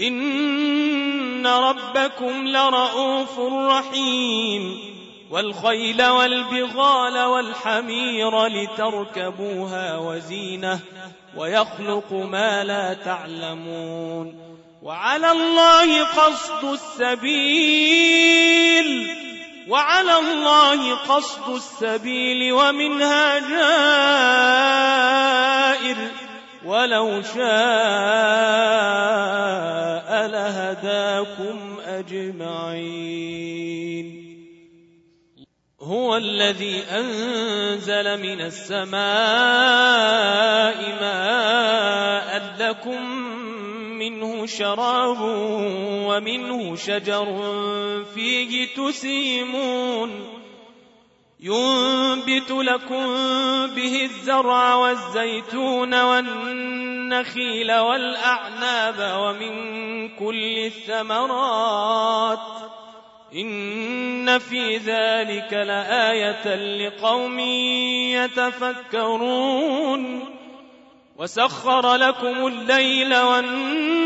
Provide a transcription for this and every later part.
إن ربكم لرؤوف رحيم والخيل والبغال والحمير لتركبوها وزينه ويخلق ما لا تعلمون وعلى الله قصد السبيل وعلى الله قصد السبيل ومنها جائر ولو شاء لهداكم أجمعين. هو الذي أنزل من السماء ماء لكم منه شراب ومنه شجر فيه تسيمون. ينبت لكم به الزرع والزيتون والنخيل والأعناب ومن كل الثمرات. إن في ذلك لآية لقوم يتفكرون. وسخر لكم الليل والنهار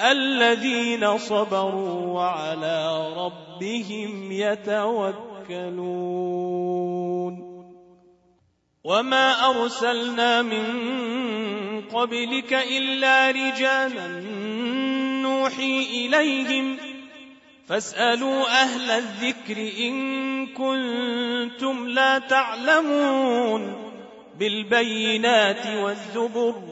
الذين صبروا وعلى ربهم يتوكلون. وما أرسلنا من قبلك إلا رجالا نوحي إليهم. فاسألوا أهل الذكر إن كنتم لا تعلمون. بالبينات والزبر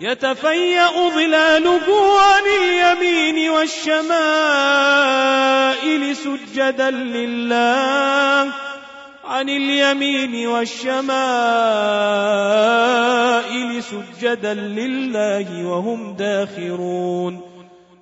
يتفيأ ظلاله عن اليمين والشمائل سجدا لله عن اليمين والشمائل سجدا لله وهم داخرون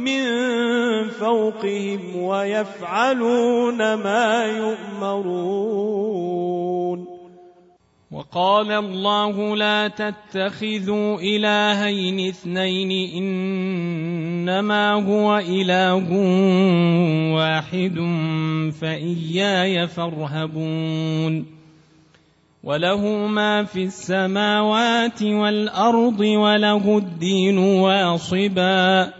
من فوقهم ويفعلون ما يؤمرون. وقال الله لا تتخذوا إلهين اثنين إنما هو إله واحد فإياي فارهبون. وله ما في السماوات والأرض وله الدين واصباً.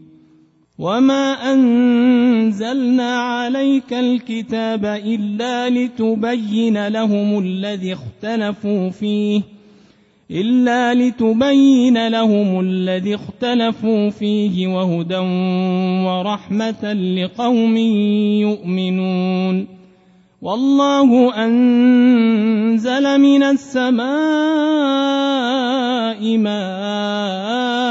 وما أنزلنا عليك الكتاب إلا لتبين لهم الذي اختلفوا فيه إلا لتبين لهم الذي اختلفوا فيه وهدى ورحمة لقوم يؤمنون. والله أنزل من السماء ماء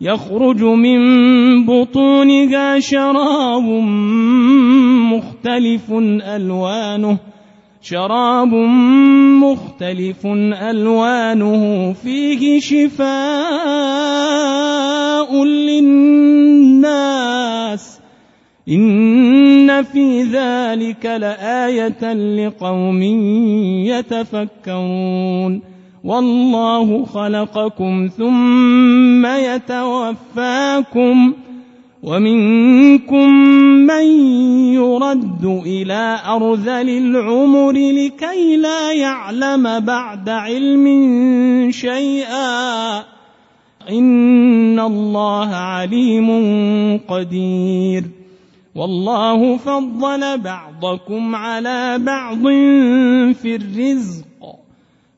يخرج من بطونها شراب مختلف ألوانه شراب مختلف ألوانه. فيه شفاء للناس. إن في ذلك لآية لقوم يتفكرون. والله خلقكم ثم يتوفاكم ومنكم من يرد إلى أرذل العمر لكي لا يعلم بعد علم شيئا. إن الله عليم قدير. والله فضل بعضكم على بعض في الرزق.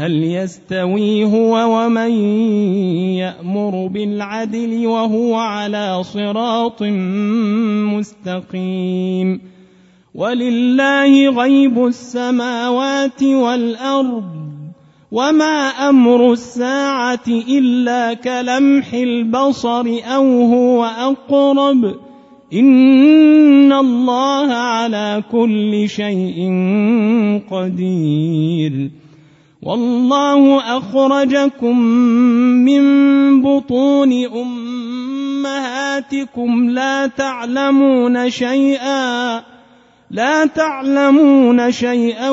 هل يستوي هو ومن يأمر بالعدل وهو على صراط مستقيم؟ ولله غيب السماوات والأرض وما أمر الساعة إلا كلمح البصر أو هو أقرب. إن الله على كل شيء قدير. والله أخرجكم من بطون أمهاتكم لا تعلمون شيئا لا تعلمون شيئا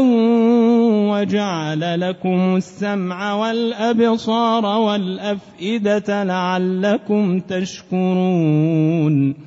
وجعل لكم السمع والأبصار والأفئدة لعلكم تشكرون.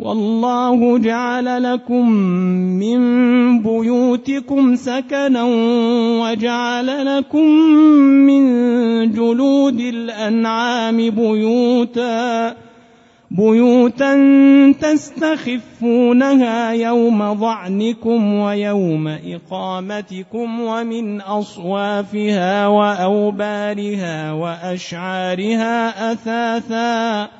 والله جعل لكم من بيوتكم سكنا وجعل لكم من جلود الأنعام بيوتا بيوتا تستخفونها يوم ظعنكم ويوم إقامتكم ومن أصوافها وأوبارها وأشعارها أثاثا.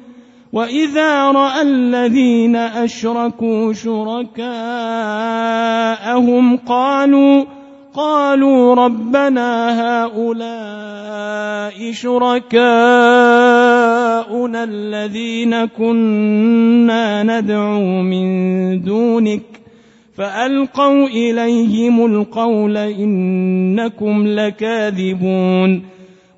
واذا راى الذين اشركوا شركاءهم قالوا قالوا ربنا هؤلاء شركاؤنا الذين كنا ندعو من دونك فالقوا اليهم القول انكم لكاذبون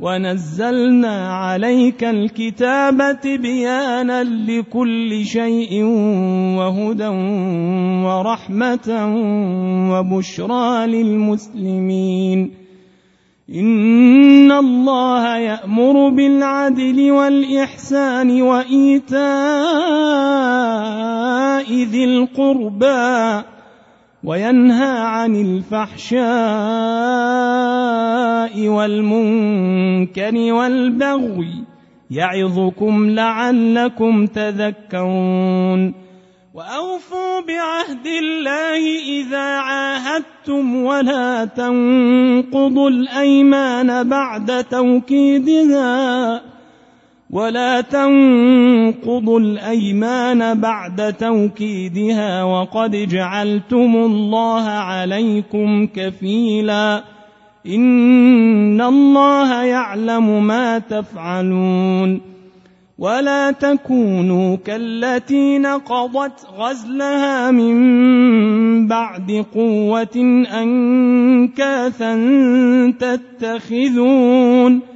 ونزلنا عليك الكتاب تبيانا لكل شيء وهدى ورحمة وبشرى للمسلمين إن الله يأمر بالعدل والإحسان وإيتاء ذي القربى وينهى عن الفحشاء والمنكر والبغي يعظكم لعلكم تذكرون. وأوفوا بعهد الله إذا عاهدتم ولا تنقضوا الأيمان بعد توكيدها. ولا تنقضوا الأيمان بعد توكيدها وقد جعلتم الله عليكم كفيلا. إن الله يعلم ما تفعلون. ولا تكونوا كالتي نقضت غزلها من بعد قوة أنكاثا تتخذون.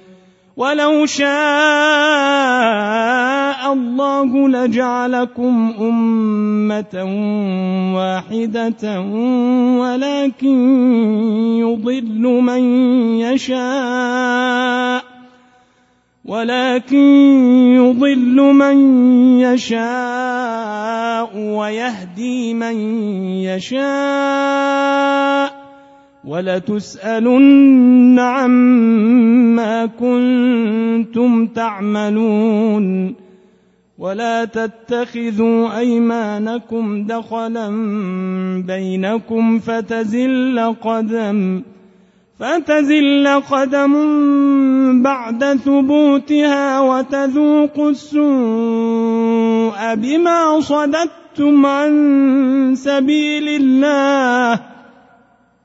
ولو شاء الله لجعلكم أمة واحدة ولكن يضل من يشاء ولكن يضل من يشاء ويهدي من يشاء ولتسألن عما كنتم تعملون ولا تتخذوا أيمانكم دخلا بينكم فتزل قدم فتزل قدم بعد ثبوتها وتذوقوا السوء بما صددتم عن سبيل الله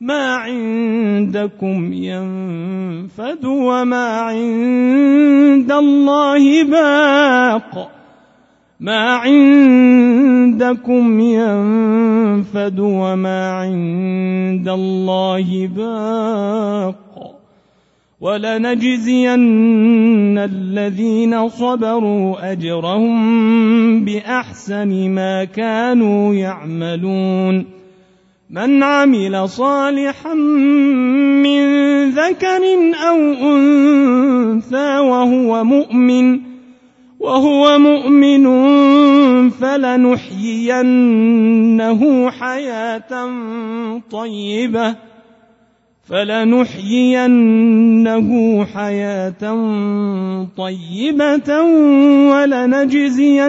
ما عندكم ينفد وما عند الله باق. ما عندكم ينفد وما عند الله باق. ولنجزين الذين صبروا أجرهم بأحسن ما كانوا يعملون. من عمل صالحا من ذكر أو أنثى وهو مؤمن وهو مؤمن فلنحيينه حياة طيبة فلنحيينه حياة طيبة ولنجزينهم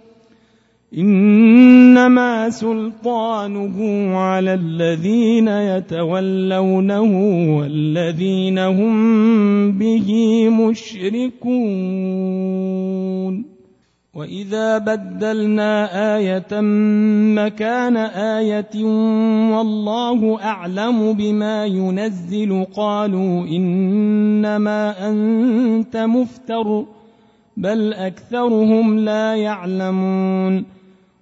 إنما سلطانه على الذين يتولونه والذين هم به مشركون. وإذا بدلنا آية مكان آية والله أعلم بما ينزل قالوا إنما أنت مفتر بل أكثرهم لا يعلمون.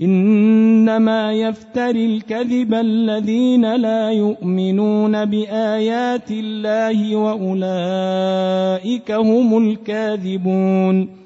إنما يفتري الكذب الذين لا يؤمنون بآيات الله وأولئك هم الكاذبون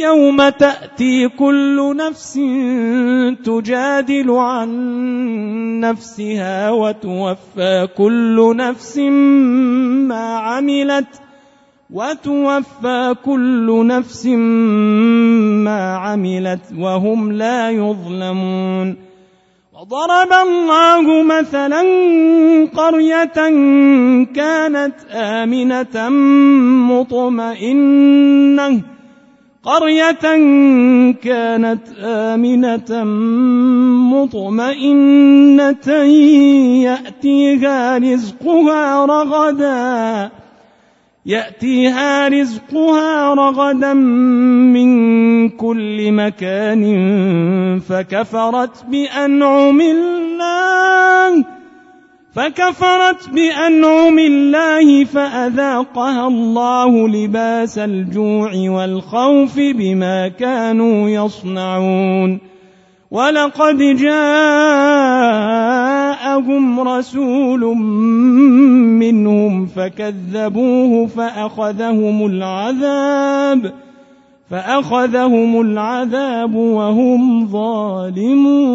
يوم تأتي كل نفس تجادل عن نفسها وتوفى كل نفس ما عملت وتوفى كل نفس ما عملت وهم لا يظلمون وضرب الله مثلا قرية كانت آمنة مطمئنة قرية كانت آمنة مطمئنة يأتيها رزقها رغدا يأتيها رزقها رغدا من كل مكان فكفرت بأنعم الله. فكفرت بأنعم الله فأذاقها الله لباس الجوع والخوف بما كانوا يصنعون. ولقد جاءهم رسول منهم فكذبوه فأخذهم العذاب فأخذهم العذاب وهم ظالمون.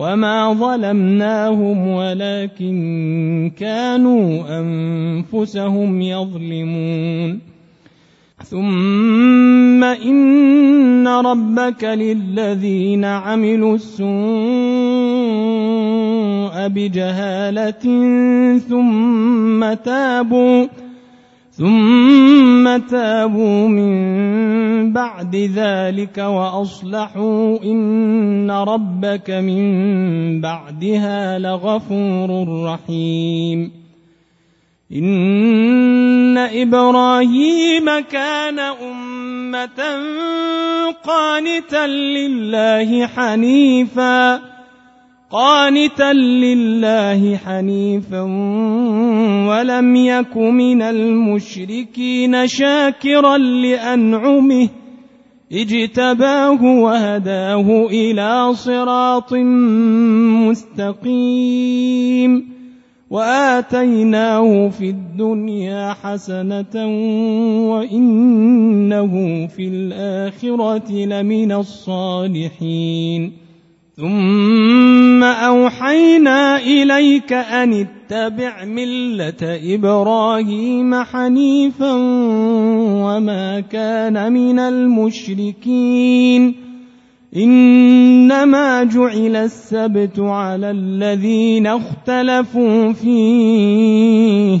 وما ظلمناهم ولكن كانوا انفسهم يظلمون ثم ان ربك للذين عملوا السوء بجهاله ثم تابوا ثم تابوا من بعد ذلك وأصلحوا إن ربك من بعدها لغفور رحيم. إن إبراهيم كان أمة قانتا لله حنيفا. قانتا لله حنيفا ولم يك من المشركين شاكرا لأنعمه اجتباه وهداه إلى صراط مستقيم وآتيناه في الدنيا حسنة وإنه في الآخرة لمن الصالحين ثم أوحينا إليك أن اتبع ملة إبراهيم حنيفا وما كان من المشركين. إنما جعل السبت على الذين اختلفوا فيه.